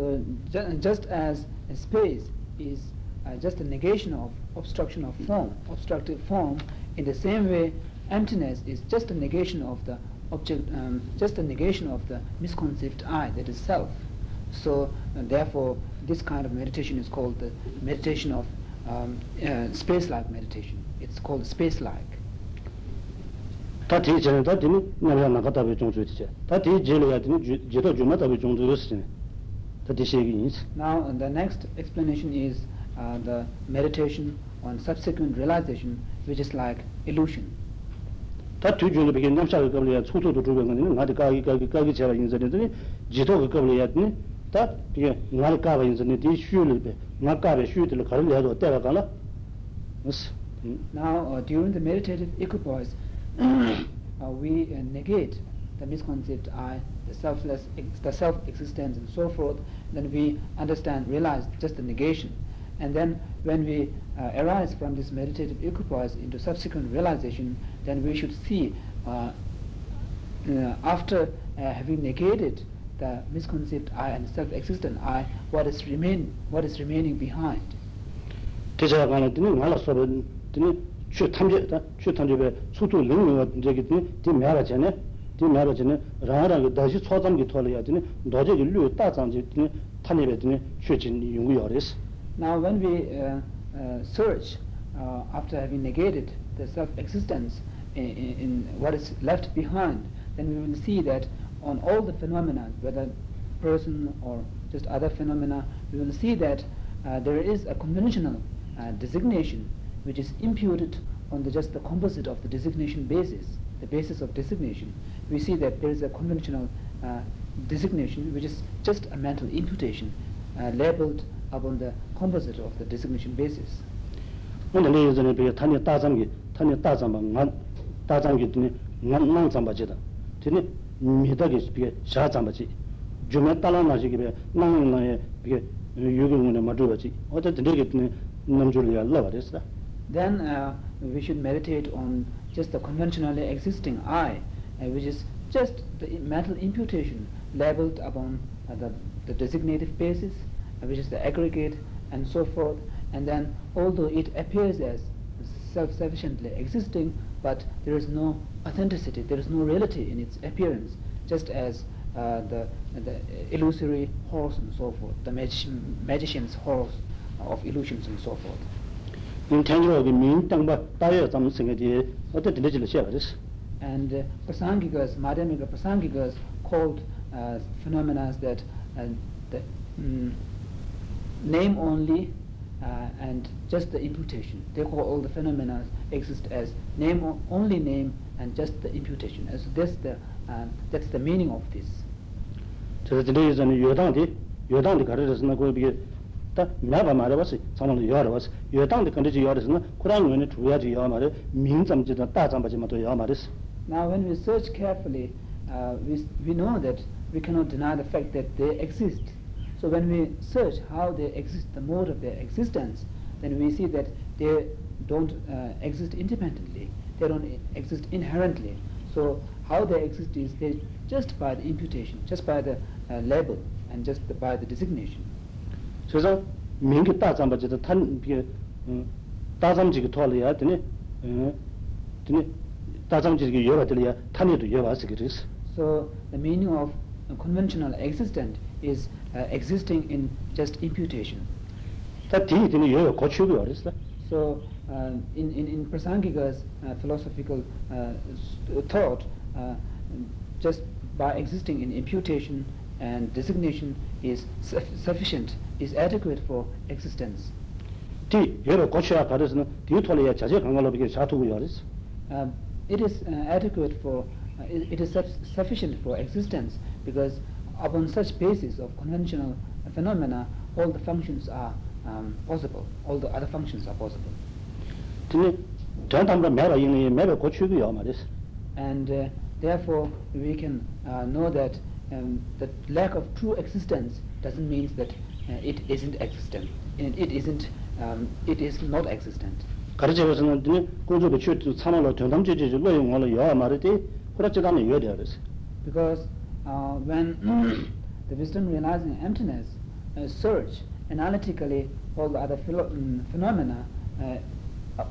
So ju- just as space is uh, just a negation of obstruction of form, obstructive form, in the same way, emptiness is just a negation of the object, um, just a negation of the misconceived I, that is self. So uh, therefore, this kind of meditation is called the meditation of um, uh, space-like meditation. It's called space-like. tā tī chēne tā tīni ngā nāka tāpi chōng chū tī tā tī jēle yā tīni tāpi chōng Now, uh, the next explanation is uh, the meditation on subsequent realization, which is like illusion. tā tū jūna pēkē nyamshā kā kāpli yā tsū tū tū chūpa ngā tīni ngā tī kāgi kāgi kāgi chēwa yīnsa nī tīni jētā kā kāpli yā tīni tā pēkē ngā tī kāpa yīnsa nī tī shū lī pē ngā kāpa shū tī lī khari lī yā tō tēwa kāla Now, uh, during the meditative equipoise, uh, we uh, negate the misconceived I, the selfless, the self-existence and so forth, then we understand, realize just the negation. And then when we uh, arise from this meditative equipoise into subsequent realization, then we should see uh, uh, after uh, having negated the misconceived I and self-existent I, what is remain, what is remaining behind. Chēne rāng rāng kī dāshī tsō tsam kī tō lī yā rīs Now, when we uh, uh, search uh, after having negated the self-existence in, in, in what is left behind, then we will see that on all the phenomena, whether person or just other phenomena, we will see that uh, there is a conventional uh, designation which is imputed on the just the composite of the designation basis, the basis of designation. We see that there is a conventional uh, designation which is just a mental imputation uh, labeled upon the composite of the designation basis. nam Then uh, we should meditate on just the conventionally existing I, Uh, which is just the mental imputation labeled upon uh, the, the designative basis, uh, which is the aggregate and so forth, and then although it appears as self-sufficiently existing, but there is no authenticity, there is no reality in its appearance, just as uh, the, the illusory horse and so forth, the magi- magician's horse of illusions and so forth. 인텐저가 민 땅바 따여 잠생에 어떻게 되지를 시작을 했어. And uh, Prasangikas, Madhyamika Prasangikas called uh, phenomena that uh, the, um, name only uh, and just the imputation. Therefore, all the phenomena exist as name o- only name and just the imputation. And so that's the uh, that's the meaning of this. 그래서 근데 요즘 요당디 요당디 가르쳐서는 그 이게 다 미나바 말아봤어. 상관도 요알아봤어. 요당디 근데 요알아서는 쿠란 원에 주야지 요말에 민점지도 따잠바지만도 요말했어. Now, when we search carefully, uh, we, we know that we cannot deny the fact that they exist. So, when we search how they exist, the mode of their existence, then we see that they don't uh, exist independently, they don't exist inherently. So, how they exist is they just by the imputation, just by the uh, label, and just the, by the designation. 所以说，明个大藏吧，就是他那个，嗯，大藏几个套了呀，对呢，嗯，对呢。 따잠 지기 여가 들이야 탄이도 여가서 그랬어 So the meaning of a conventional existent is uh, existing in just imputation. 다 뒤에 되네 여가 고치고 그랬어 So, uh, in, in, in Prasangika's uh, philosophical uh, s- thought, uh, just by existing in imputation and designation is suff- sufficient, is adequate for existence. 뒤 여가 고쳐야 가르스는 뒤 토리야 it is uh, adequate for, uh, it, it is su- sufficient for existence because upon such basis of conventional phenomena, all the functions are um, possible, all the other functions are possible. And uh, therefore we can uh, know that um, the lack of true existence doesn't mean that uh, it isn't existent, it isn't, um, it is not existent. 가르쳐서는 되네 공조도 취도 참아로 전담제제 로용을 여 말했지 그렇지다는 여대 그랬어 Because uh, when the wisdom realizing emptiness uh, search analytically all the other mm, phenomena, uh,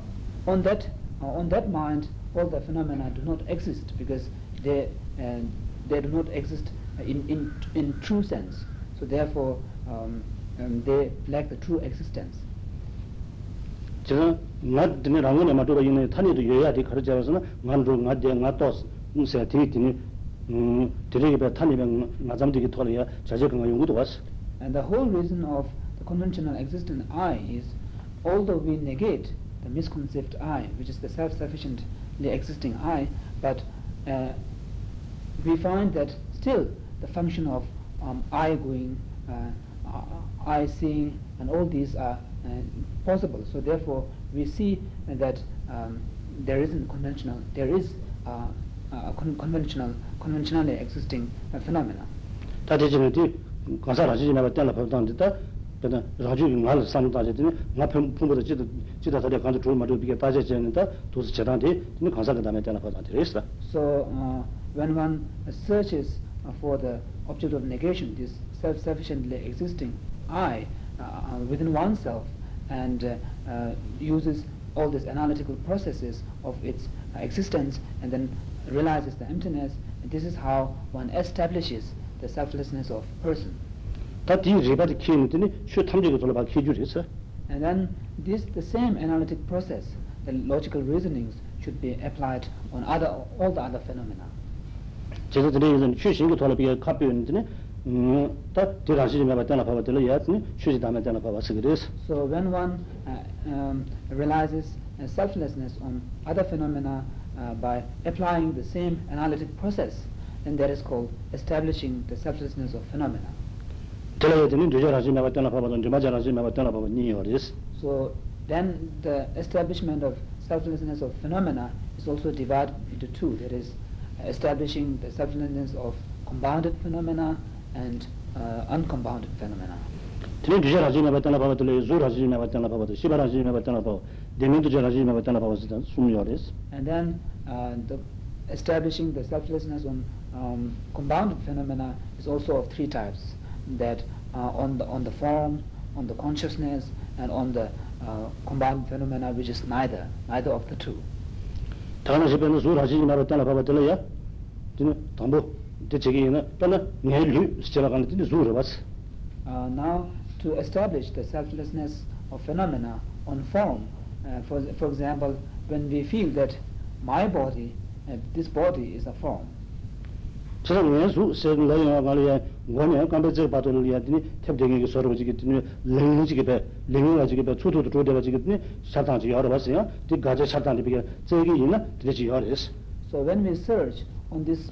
on that uh, on that mind, all the phenomena do not exist because they uh, they do not exist in in in true sense. So therefore, um, um, they lack the true existence. 제가 and the whole reason of the conventional existent i is although we negate the misconceived i which is the self sufficiently existing i but uh, we find that still the function of um, i going uh, i seeing and all these are possible. So therefore, we see that um, there isn't conventional, there is uh, a con conventional, conventionally existing uh, phenomena. pēnā rāchū kī ngā lā sāma tācā tīne ngā pōmbā tā jitā jitā thārī kāntā chūrū mā rū bīgā tācā chā nī tā tūsī chā tāntī tīne kānsā kā tāmē tēnā pātā tī rēs tā So uh, when one searches for the object of negation this self-sufficiently existing I uh, within oneself and uh, uh, uses all these analytical processes of its uh, existence and then realizes the emptiness and this is how one establishes the selflessness of person 다디 리바디 키는데 쇼 탐지고 돌아봐 키주리서 and then this the same analytic process the logical reasonings should be applied on other all the other phenomena 제가 드리는 추신고 돌아비게 카피는데 Mm-hmm. So when one uh, um, realizes uh, selflessness on other phenomena uh, by applying the same analytic process then that is called establishing the selflessness of phenomena. Mm-hmm. So then the establishment of selflessness of phenomena is also divided into two. That is establishing the selflessness of compounded phenomena and uh, uncompounded phenomena tene duje raji me batana baba tele zu raji me batana baba de shiba raji me batana baba demi duje raji me batana baba sitan sum yores and then uh, the establishing the selflessness on um, compounded phenomena is also of three types that uh, on the on the form, on the consciousness, and on the uh, combined phenomena, which is neither neither of the two. 다른 집에는 술 하시지 말아 따라 봐봐 들려야. 진짜 담보 대책이나 따라 내일 시작하는 데 술을 봤어. Uh, now to establish the selflessness of phenomena on form, uh, for for example, when we feel that my body, uh, this body is a form. chara nguyen su sen la yung nga liya nguwa nyang kambe tse pato liya dini tep dengi ki soro wajiki dini lingi jiki pe lingi nga jiki pe tsutu tu chode wajiki dini shatang jiki yawara wasi ya di gaja shatang di pika tse ki ina dili jiki yawara isi so when we search on this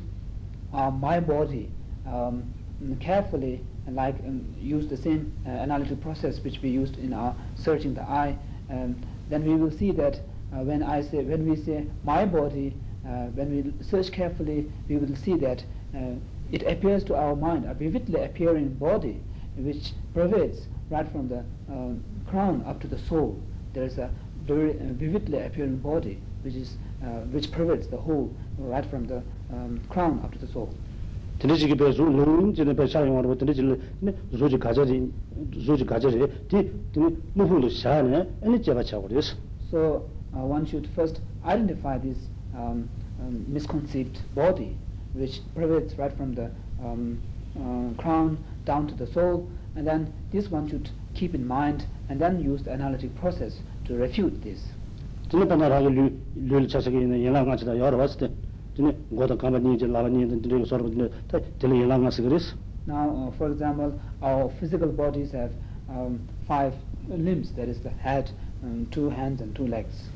uh, my body um, carefully like um, use the same uh, analytical process which we used in our searching the I um, then we will see that uh, when I say when we say my body uh, when we search carefully we will see that uh, it appears to our mind, a vividly appearing body which pervades right from the uh, crown up to the sole. There is a very uh, vividly appearing body which is uh, which pervades the whole right from the um, crown up to the sole. 드리지게 배수 농 전에 배상이 와도 드리지 조지 가자지 조지 가자지 디 무후도 샤네 아니 제가 차고 그래서 so uh, one should first identify this um, um, misconceived body which pervades right from the um, uh, crown down to the sole and then this one should keep in mind and then use the analytic process to refute this. So, now uh, for example our physical bodies have um, five limbs that is the head um, two hands and two legs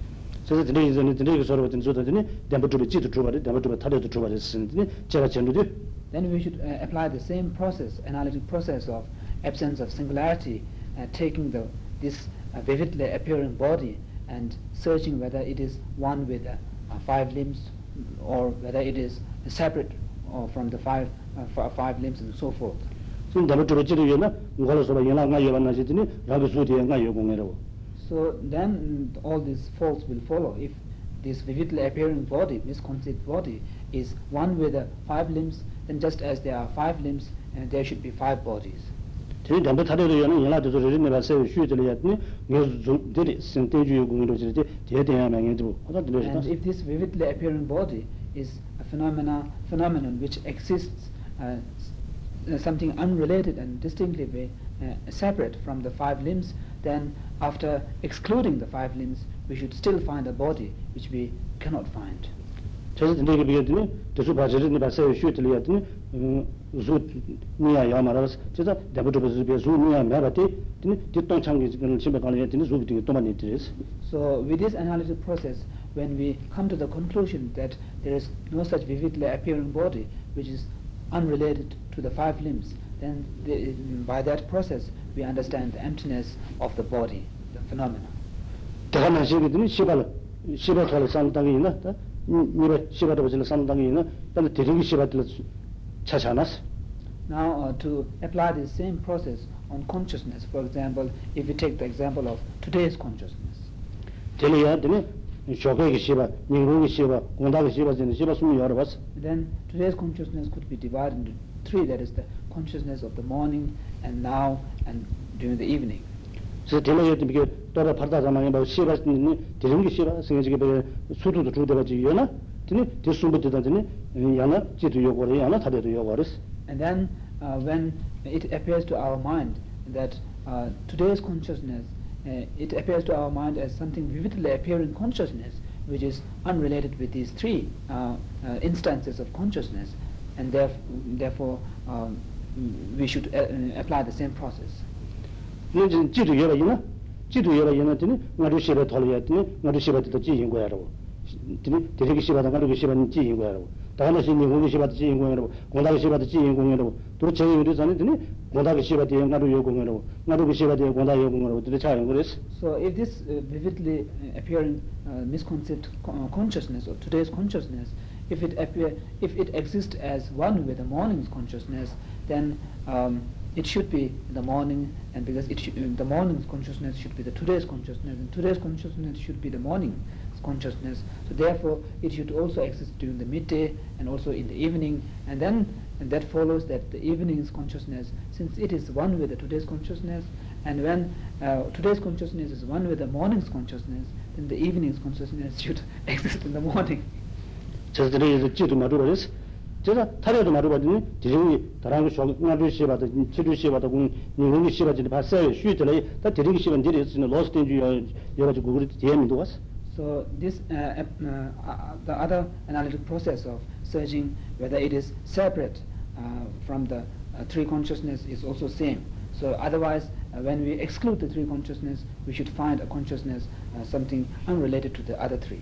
그래서 드네 이제 드네 그 서로 된 소다더니 담부터 지도 주바리 담부터 타려도 주바리 쓰는데 제가 전도도 then we should uh, apply the same process analytic process of absence of singularity uh, taking the this uh, vividly appearing body and searching whether it is one with uh, uh five limbs or whether it is separate or from the five uh, five limbs and so forth. so then all these faults will follow. If this vividly appearing body misconceived body is one with uh, five limbs then just as there are five limbs uh, there should be five bodies dhibu oda dhili And if this vividly appearing body is a phenomena, phenomenon which exists, uh, uh, something unrelated and distinctly uh, separate from the five limbs, then after excluding the five limbs, we should still find a body which we cannot find. Chasa dhindi ki biya dhini dhisu pa riri nipa sayo shuyo dhili ya dhini zu niya ya ma rabas chasa dhambi dhubi zu niya ma bati dhini di tong changi shimba kani ya dhini zu ki dhingi toma ni So with this analytic process, when we come to the conclusion that there is no such vividly appearing body which is unrelated to the five limbs, then the, by that process we understand the emptiness of the body, the phenomena. dhaga na shibi dhini shibala shiba khala ina da nipa shiba dhubi zila san dangi ina dana dhiringi shiba dhila chachanas Now uh, to apply the same process on consciousness, for example, if we take the example of today's consciousness, dhili ya dhini shokai ki shiba, nyingru ki shiba, gonda ki shiba zini shiba sumi yoro bas. Then today's consciousness could be divided into three, that is the consciousness of the morning and now and during the evening. 저 yana jitu yogore, yana tadetu yogores. And then uh, when it appears to our mind that uh, today's consciousness, uh, it appears to our mind as something vividly appearing consciousness, which is unrelated with these three uh, uh, instances of consciousness, and theref therefore um, we should uh, apply the same process. jitu yogore, yana jitu yogore, yana tini, ngadu shiba tolya, tini, ngadu shiba tita ji yin guya rawa. 드니 나도 시바 도 지인 거야라고 드니 디링기 시바다 나도 시바 지인 거야라고 다나 신이 공기 시바 지인 거야라고 공다기 시바 지인 거야라고 또 제일 우리 전에 드니 공다기 시바 디 나도 요 공야라고 나도 시바 디 공다 요 공야라고 드니 차용 그랬어 So if this uh, vividly uh, appearing uh, misconceived co- uh, consciousness or today's consciousness, if it appear, if it exists as one with the morning's consciousness, then um, it should be the morning, and because it should, uh, the morning's consciousness should be the today's consciousness, and today's consciousness should be the morning's consciousness. So therefore, it should also exist during the midday and also in the evening, and then and that follows that the evening's consciousness, since it is one with the today's consciousness, and when uh, today's consciousness is one with the morning's consciousness, then the evening's consciousness should exist in the morning. 저들이 이제 지도 마루버스 제가 타려도 마루버더니 디링이 다른 거 쇼나도 시바도 치료 시바도 공 니는 시바지 봤어요 쉬들이 다 디링이 시반 디리 있는 로스팅 주 여러 가지 그걸 디엠도 왔어 So this, uh, ap- uh, uh, the other analytic process of searching whether it is separate uh, from the uh, three consciousness is also same. So otherwise, uh, when we exclude the three consciousness, we should find a consciousness uh, something unrelated to the other three.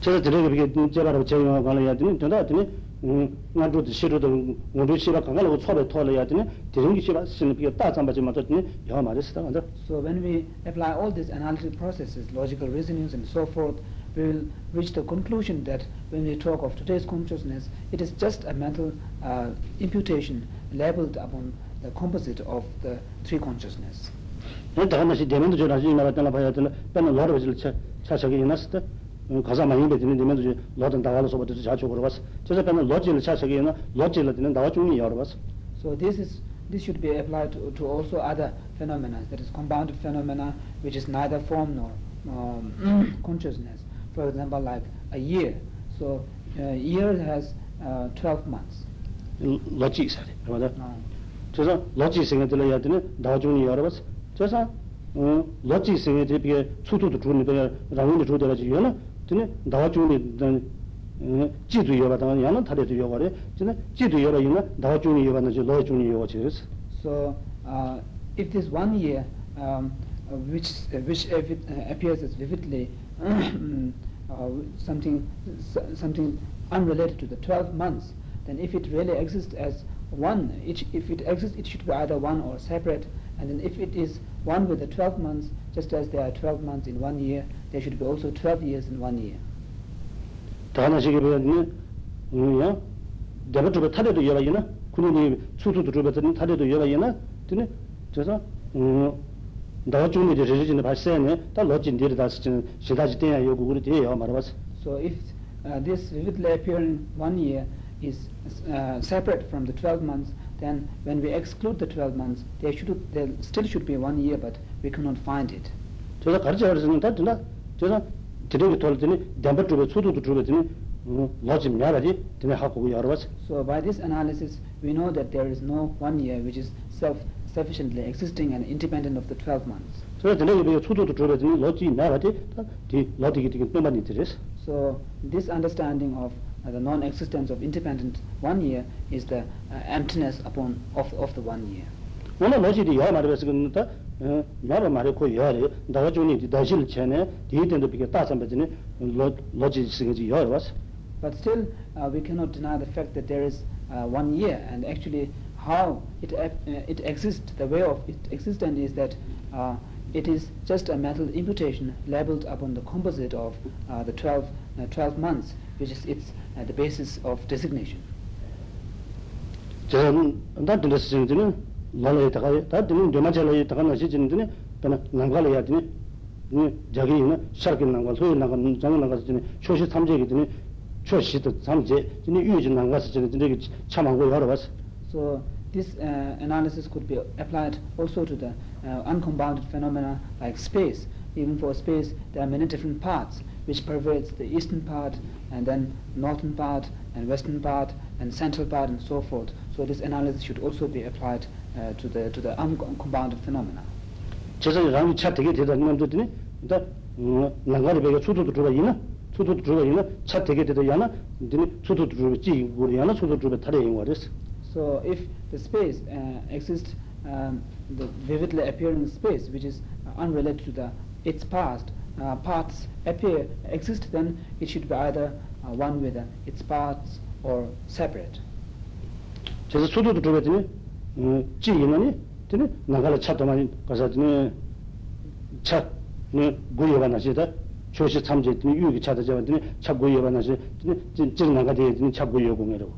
제가 드리게 비게 제바로 제가 관리해야 되니 전다 되니 nga shiru dhru shira lagu tole ya shira ma So when we apply all these analytical processes, logical reasonings and so forth, we will reach the conclusion that when we talk of today's consciousness, it is just a mental uh, imputation labeled upon the composite of the three consciousness. 근데 하나씩 되면도 저 나중에 나갔다나 봐야 되나 빼는 로를 질 차차게 해놨을 때 가자 많이 되는 되면도 저 로든 다가서 버도 자주 걸어 봤어 저서 빼는 로질 차차게 해나 로질 되는 나와 중이 여러 봤어 So this is this should be applied to, to also other phenomena, that is compounded phenomena, which is neither form nor um, consciousness. For example, like a year. So a year has uh, 12 months. 로지 있어야 돼 맞아 Now, 그래서 로지 생에 들어야 되는 나와 중이 여러 봤어 저서 어 로지 생에 되게 추도도 주는 거 라운드 주더라지 요나 되네 나와 중이 어 지도 여바다 야는 다리도 여거래 진짜 지도 여라 이나 나와 중이 여바는 저 로지 중이 여거지 so uh, if this one year, um, uh, which uh, which if it, uh, appears as vividly uh, something s- something unrelated to the 12 months, then if it really exists as one, it, sh- if it exists, it should be either one or separate. And then if it is one with the 12 months, just as there are 12 months in one year, there should be also 12 years in one year. So if uh, this this vividly appearing one year is uh, separate from the 12 months, then when we exclude the 12 months, there should there still should be one year, but we cannot find it. 저자 가르쳐 버리는 다 된다. 저자 드리기 돌더니 담바 쪽에 수도도 쪽에더니 로지 냐라지 드네 하고 여러 번. So by this analysis, we know that there is no one year which is self sufficiently existing and independent of the 12 months. 저 드네 이게 수도도 쪽에더니 로지 냐라지 디 로디기 되게 또 많이 들으스. So this understanding of uh, the non-existence of independent one year is the uh, emptiness upon of, of the one year. 오늘 로지디 여 말을 그는다. 어 나라 말에 거 여래. 나가 좀이 다실 전에 디iten도 비게 따선버지니 로지 시기지 여러 번. But still, uh, we cannot deny the fact that there is uh, one year, and actually, how it uh, it exists, the way of its existence is that uh, it is just a metal imputation labeled upon the composite of uh, the 12, uh, 12 months, which is its uh, the basis of designation. 저는 나 들었을 때는 말에다가 다 드는 데마절에다가 나시 지는데 그러나 남갈이야 되니 니 저기 있는 샤르긴 남갈 소리 나간 장난 나가서 지니 초시 삼제기 되니 초시도 삼제 지니 유진 남가서 지니 되게 참하고 여러 봤어 So this uh, analysis could be applied also to the uh, uncompounded phenomena like space. Even for space, there are many different parts which pervades the eastern part and then northern part and western part and central part and so forth. So this analysis should also be applied uh, to the to the uncompounded phenomena. 제가 라미 차 되게 되다 놈도 되니 일단 남갈이 배가 초도도 들어가 있나 초도도 들어가 있나 차 되게 되다 야나 되니 초도도 들어가 지 우리 야나 초도도 들어가 타래 인 거랬어 So if the space uh, exists, um, the vividly appearing space, which is uh, unrelated to the its past, uh, parts appear exist, then it should be either uh, one with uh, its parts or separate. 그래서 초도도 들어가 되니 지 있나니 되니 나갈 차도 많이 가서 되니 차네 구여가 나시다 조시 참제 되니 유기 차도 잡았더니 차 구여가 나시 되니 지 나가 되니 차 구여 공이라고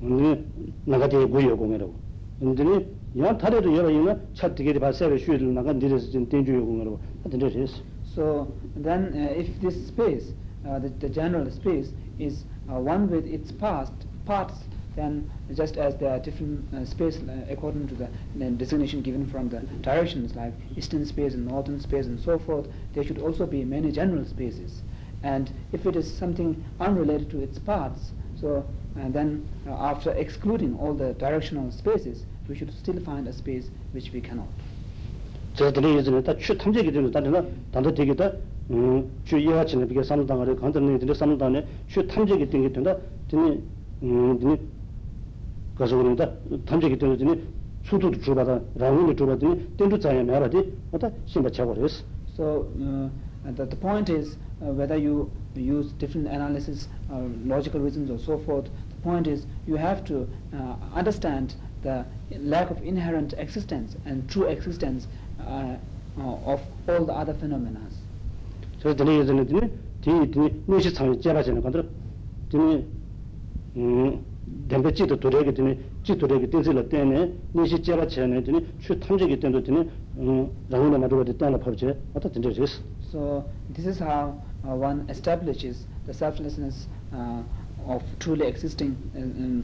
네 나가 되니 구여 공이라고 근데 야 다리도 여러 있나 차 되게 봐서 쉬를 나가 내려서 진 된주여 공이라고 하여튼 저랬어 So then, uh, if this space, uh, the, the general space, is uh, one with its past parts, then just as there are different uh, space uh, according to the, the designation given from the directions like eastern space and northern space and so forth, there should also be many general spaces. And if it is something unrelated to its parts, so then uh, after excluding all the directional spaces, we should still find a space which we cannot. 저들이 예전에 다추 탐지기 되는 다르나 단도 되겠다 음추 이해하치는 비게 삼당하래 간단히 되는 삼당에 추 탐지기 된게 된다 되니 음 되니 가서 그런다 탐지기 되는 되니 수도도 주바다 라운드 주바더니 된도 자야 말아디 어다 심바 차고레스 So uh, and the, the point is uh, whether you use different analysis, uh, logical reasons or so forth. The point is you have to uh, understand the lack of inherent existence and true existence uh, of all the other phenomena. So dine yezene dine di dine nushi tsangyi jeba chene kandara dine mm, denpe chi to toregi dine chi toregi tenzi la tenne nushi jeba chene dine chu tamchegi tendo dine mm, rangu na madhuwa di tenla pabche ata dine res so this is how uh, one establishes the selflessness uh, of truly existing in, in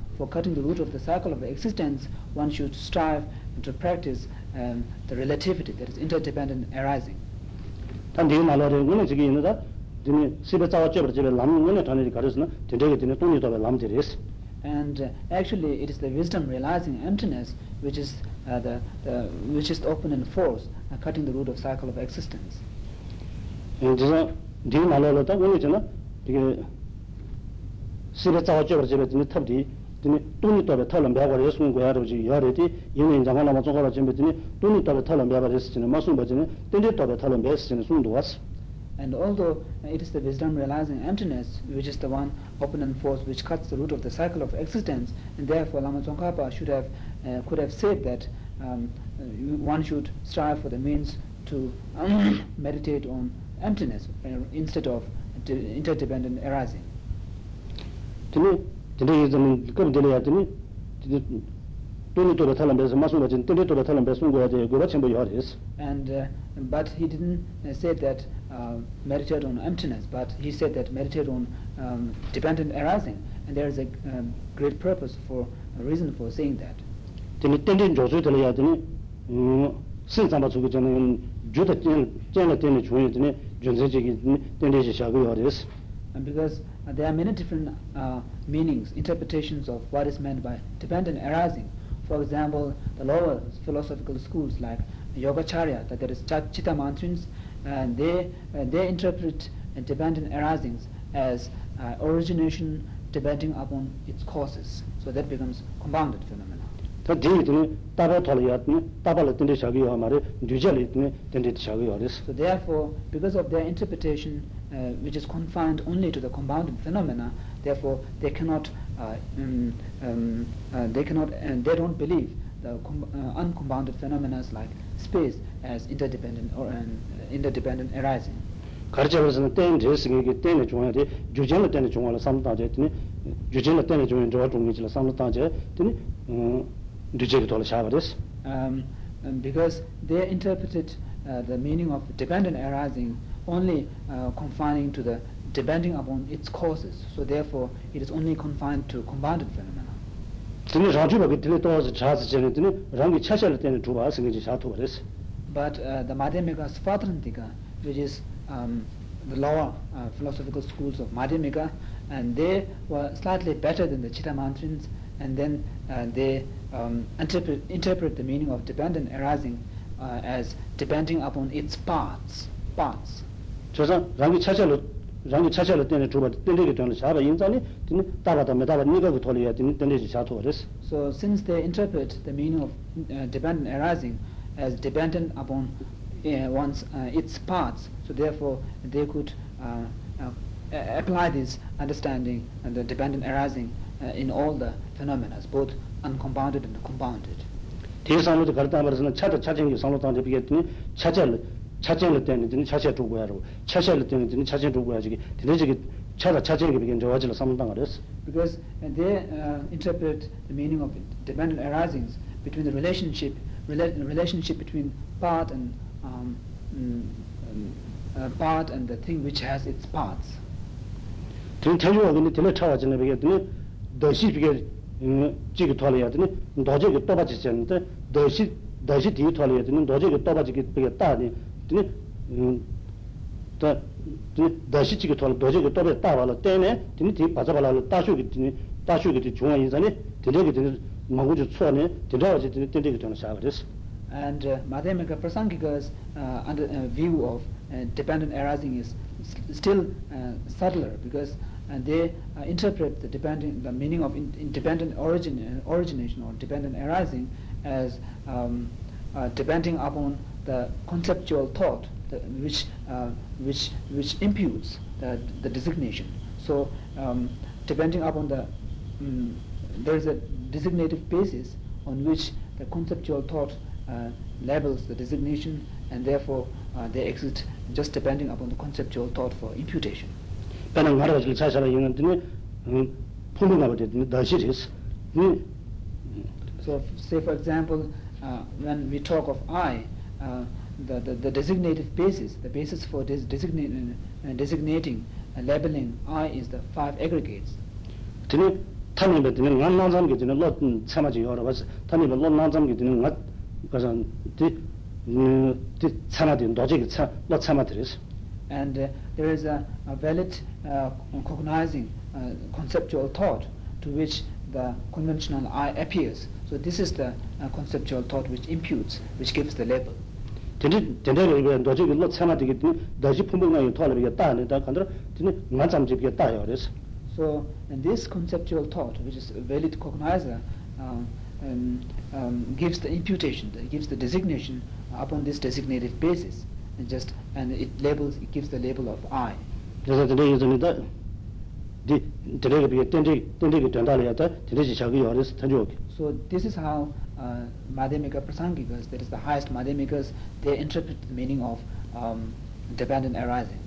for cutting the root of the cycle of existence, one should strive to practice um, the relativity, that is interdependent arising. 단디 나로려 거는 저기 있는다 되니 시를 잡아 잡아 잡아 남는 단에 가르스나 되게 되니 돈이 더 남들이스 And uh, actually, it is the wisdom realizing emptiness which is uh, the, the which is the open force, uh, cutting the root of cycle of existence. 그래서 디 나로려다 거는 있잖아 이게 시를 잡아 잡아 잡아 되니 탑디 되니 돈이 더 탈은 배가 예수는 거야 그러지 여래디 이는 장관 아마 저거라 좀 되니 돈이 더 탈은 배가 됐으니 무슨 버지는 돈이 더 탈은 배스는 순도 왔어 And although it is the wisdom realizing emptiness, which is the one open and force which cuts the root of the cycle of existence, and therefore Lama Tsongkhapa should have, uh, could have said that um, uh, you- one should strive for the means to um, meditate on emptiness uh, instead of de- interdependent arising. 근데 요즘 그럼 되냐 했더니 돈이 돌아 탈람 배서 마수가 진 돈이 돌아 탈람 배서 거야 돼 그거 전부 요리스 and uh, but he didn't uh, say that uh, meditate on emptiness but he said that meditate on um, dependent arising and there is a um, great purpose for a reason for saying that. 되니 텐데 조조 되냐 되니 신상바 주고 저는 주다 전 전에 되니 주에 되니 전세적인 텐데지 샤고 요리스 and because there are many different uh, meanings, interpretations of what is meant by dependent arising. For example, the lower philosophical schools like Yogacharya, that there is Ch- Chitta Mantrins, and they, uh, they interpret uh, dependent arisings as uh, origination depending upon its causes. So that becomes compounded phenomena. tini taba tola ya tini taba la tini shagu yor mara nyuja li tini shagu yor is So therefore, because of their interpretation, uh, which is confined only to the compounded phenomena, therefore they cannot, uh, um, um, uh, they cannot, and they don't believe the com- uh, uncompounded phenomena like space as interdependent or um, interdependent arising. karcha warasana ten dhe singi ki ten chunga de jujen la ten chunga la sam ta je tini jujen la ten chunga jwa chunga chi la sam ta je tini duje ki tola shaba des Um, um, because they interpreted uh, the meaning of dependent arising only uh, confining to the depending upon its causes. So therefore, it is only confined to compounded phenomena. tini rangchu ba ki tini towa cha zi chene tini rangi cha cha la ten chuba singi chi sha tuwa des But uh, the Madhyamika Svatantrika, which is um, the lower uh, philosophical schools of Madhyamika, and they were slightly better than the Chittamantrins, and then uh, they um, interpret, interpret the meaning of dependent arising uh, as depending upon its parts. Parts. chosa rangi cha cha la rangi cha cha la ten chuba tini ki tola shaba yin zani tini taba ta me taba niga ku tola ya tini tini chi sha tuwa des So since they interpret the meaning of uh, dependent arising as dependent upon uh, one's uh, its parts, so therefore they could uh, uh, a- apply this understanding and the dependent arising uh, in all the phenomena, both uncompounded and compounded. 티 상로 도 가르다 말해서는 차다 차쟁이 상로 당제 비겠더니 차절 차쟁을 때는 드니 차체 두고 하라고 차셔를 때는 드니 차체 두고 하지 드니 저기 차다 차쟁이 비겐 저와질 상당 그랬어 Because uh, they uh, interpret the meaning of dependent arisings between the relationship rela- relationship between part and um, mm, um, uh, part and the thing which has its parts. 드니 태주가 근데 드니 차와지는 비겠더니 더시 비게 지기 토려야 되니 도저히 또 받지 않는데 더시 더시 뒤 토려야 되는 도저히 또 받지 비게 따니 드니 다 다시 지기 토려 도저히 또 받지 따와라 때네 드니 뒤 받아발라 따슈기 드니 따슈기 중앙 인사니 드니 드니 마구주 초네 드라지 드니 드니 되는 사버스 And uh, Madhyamika Prasangika's uh, under, uh, view of uh, dependent arising is s- still uh, subtler because uh, they uh, interpret the dependent the meaning of in, independent origin uh, origination or dependent arising as um, uh, depending upon the conceptual thought the, which uh, which which imputes the, the designation. So um, depending upon the um, there is a designative basis on which the conceptual thought uh, labels the designation and therefore uh, they exist just depending upon the conceptual thought for imputation. Pena ngara ji cha cha yin ni phulu na de da shi ris so say for example uh, when we talk of i uh, the, the, the, designated basis, the basis for des- designating, uh, designating uh, labeling I is the five aggregates. Tene tani be tene ngan nanzam ge tene lot chama ji yoro bas tani be lot nanzam ge tene ngat gasan ti ti chana de doje lot chama. And uh, there is a, a valid uh, cognizing uh, conceptual thought to which the conventional I appears. So this is the uh, conceptual thought which imputes, which gives the label 드니 드니 이거 도저히 롯 참아디기 다시 풍부가 토라비가 따네 다 간다 드니 난잠 집게 따요 그래서 So, and this conceptual thought, which is a valid cognizer, uh, um, um, gives the imputation, it gives the designation upon this designated basis, and just and it labels, it gives the label of I. 그래서 드니 이전에다 디 드니 비게 땡디 땡디 된다려야 돼 드니 자기 여러서 탄조 So this is how uh, Madhyamika Prasangikas, that is the highest Madhyamikas, they interpret the meaning of um, dependent arising.